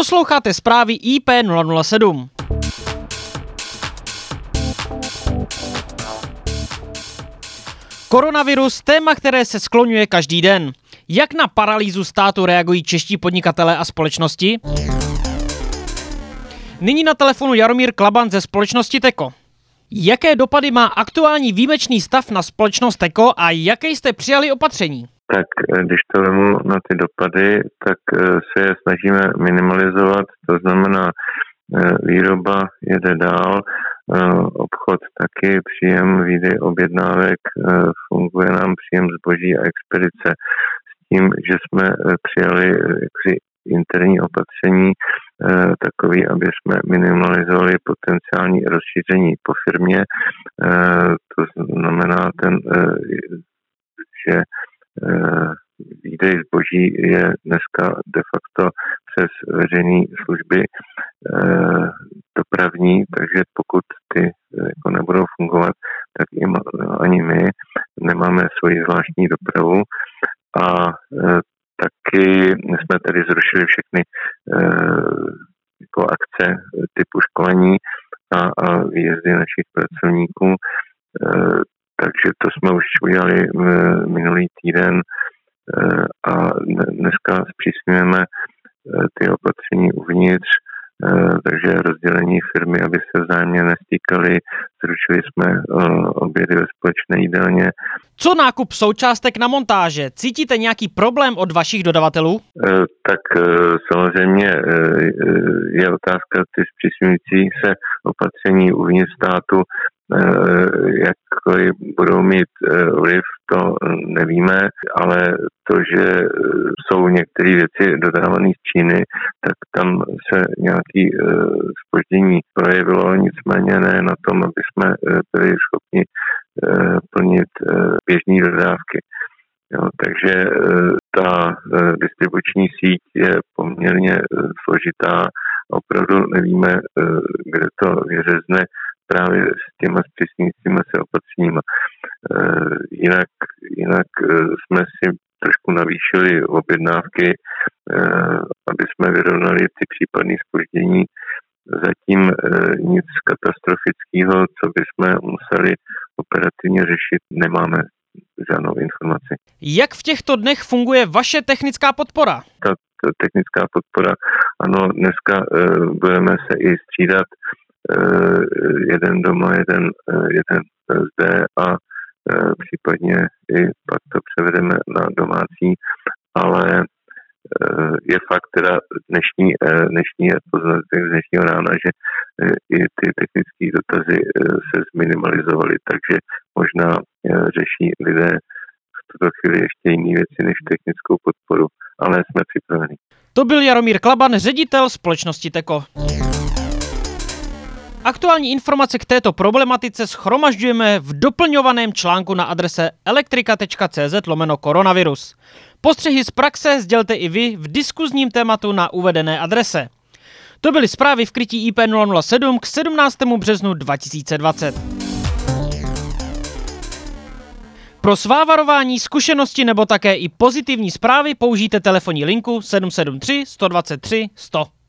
Posloucháte zprávy IP007. Koronavirus, téma, které se skloňuje každý den. Jak na paralýzu státu reagují čeští podnikatelé a společnosti? Nyní na telefonu Jaromír Klaban ze společnosti Teko. Jaké dopady má aktuální výjimečný stav na společnost Teko a jaké jste přijali opatření? Tak eh, když to vemu na ty dopady, tak eh, se je snažíme minimalizovat, to znamená eh, výroba jede dál, obchod taky, příjem výdej objednávek, funguje nám příjem zboží a expedice s tím, že jsme přijali jaksi interní opatření takový, aby jsme minimalizovali potenciální rozšíření po firmě. To znamená ten, výdej zboží je dneska de facto přes veřejné služby dopravní, takže pokud ty jako nebudou fungovat, tak jim ani my nemáme svoji zvláštní dopravu a taky jsme tedy zrušili všechny jako akce typu školení a, a výjezdy našich pracovníků. Takže to jsme už udělali minulý týden Eh, a dneska zpřísňujeme eh, ty opatření uvnitř, eh, takže rozdělení firmy, aby se vzájemně nestýkali, zrušili jsme obědy ve společné jídelně. Co nákup součástek na montáže? Cítíte nějaký problém od vašich dodavatelů? Tak samozřejmě je otázka ty zpřísňující se opatření uvnitř státu, jakkoliv budou mít vliv to nevíme, ale některé věci dodávané z Číny, tak tam se nějaké spoždění eh, projevilo, nicméně ne na tom, aby jsme eh, byli schopni eh, plnit běžné dodávky. Jo, takže ta distribuční síť je poměrně složitá. Opravdu nevíme, kde to vyřezne právě s těma zpřísňujícími se opatřeníma. Jinak, jinak jsme si trošku navýšili objednávky, eh, aby jsme vyrovnali ty případné spoždění. Zatím nic katastrofického, co bychom museli operativně řešit, nemáme žádnou informaci. Jak v těchto dnech funguje vaše technická podpora? Ta technická podpora, ano, dneska budeme se i střídat Eh, jeden doma, jeden, eh, jeden zde a eh, případně i pak to převedeme na domácí, ale je fakt teda dnešní, dnešní poznatek z dnešního rána, že i ty technické dotazy se zminimalizovaly, takže možná řeší lidé v tuto chvíli ještě jiné věci než technickou podporu, ale jsme připraveni. To byl Jaromír Klaban, ředitel společnosti Teko. Aktuální informace k této problematice schromažďujeme v doplňovaném článku na adrese elektrika.cz lomeno koronavirus. Postřehy z praxe sdělte i vy v diskuzním tématu na uvedené adrese. To byly zprávy v krytí IP007 k 17. březnu 2020. Pro svá varování, zkušenosti nebo také i pozitivní zprávy použijte telefonní linku 773 123 100.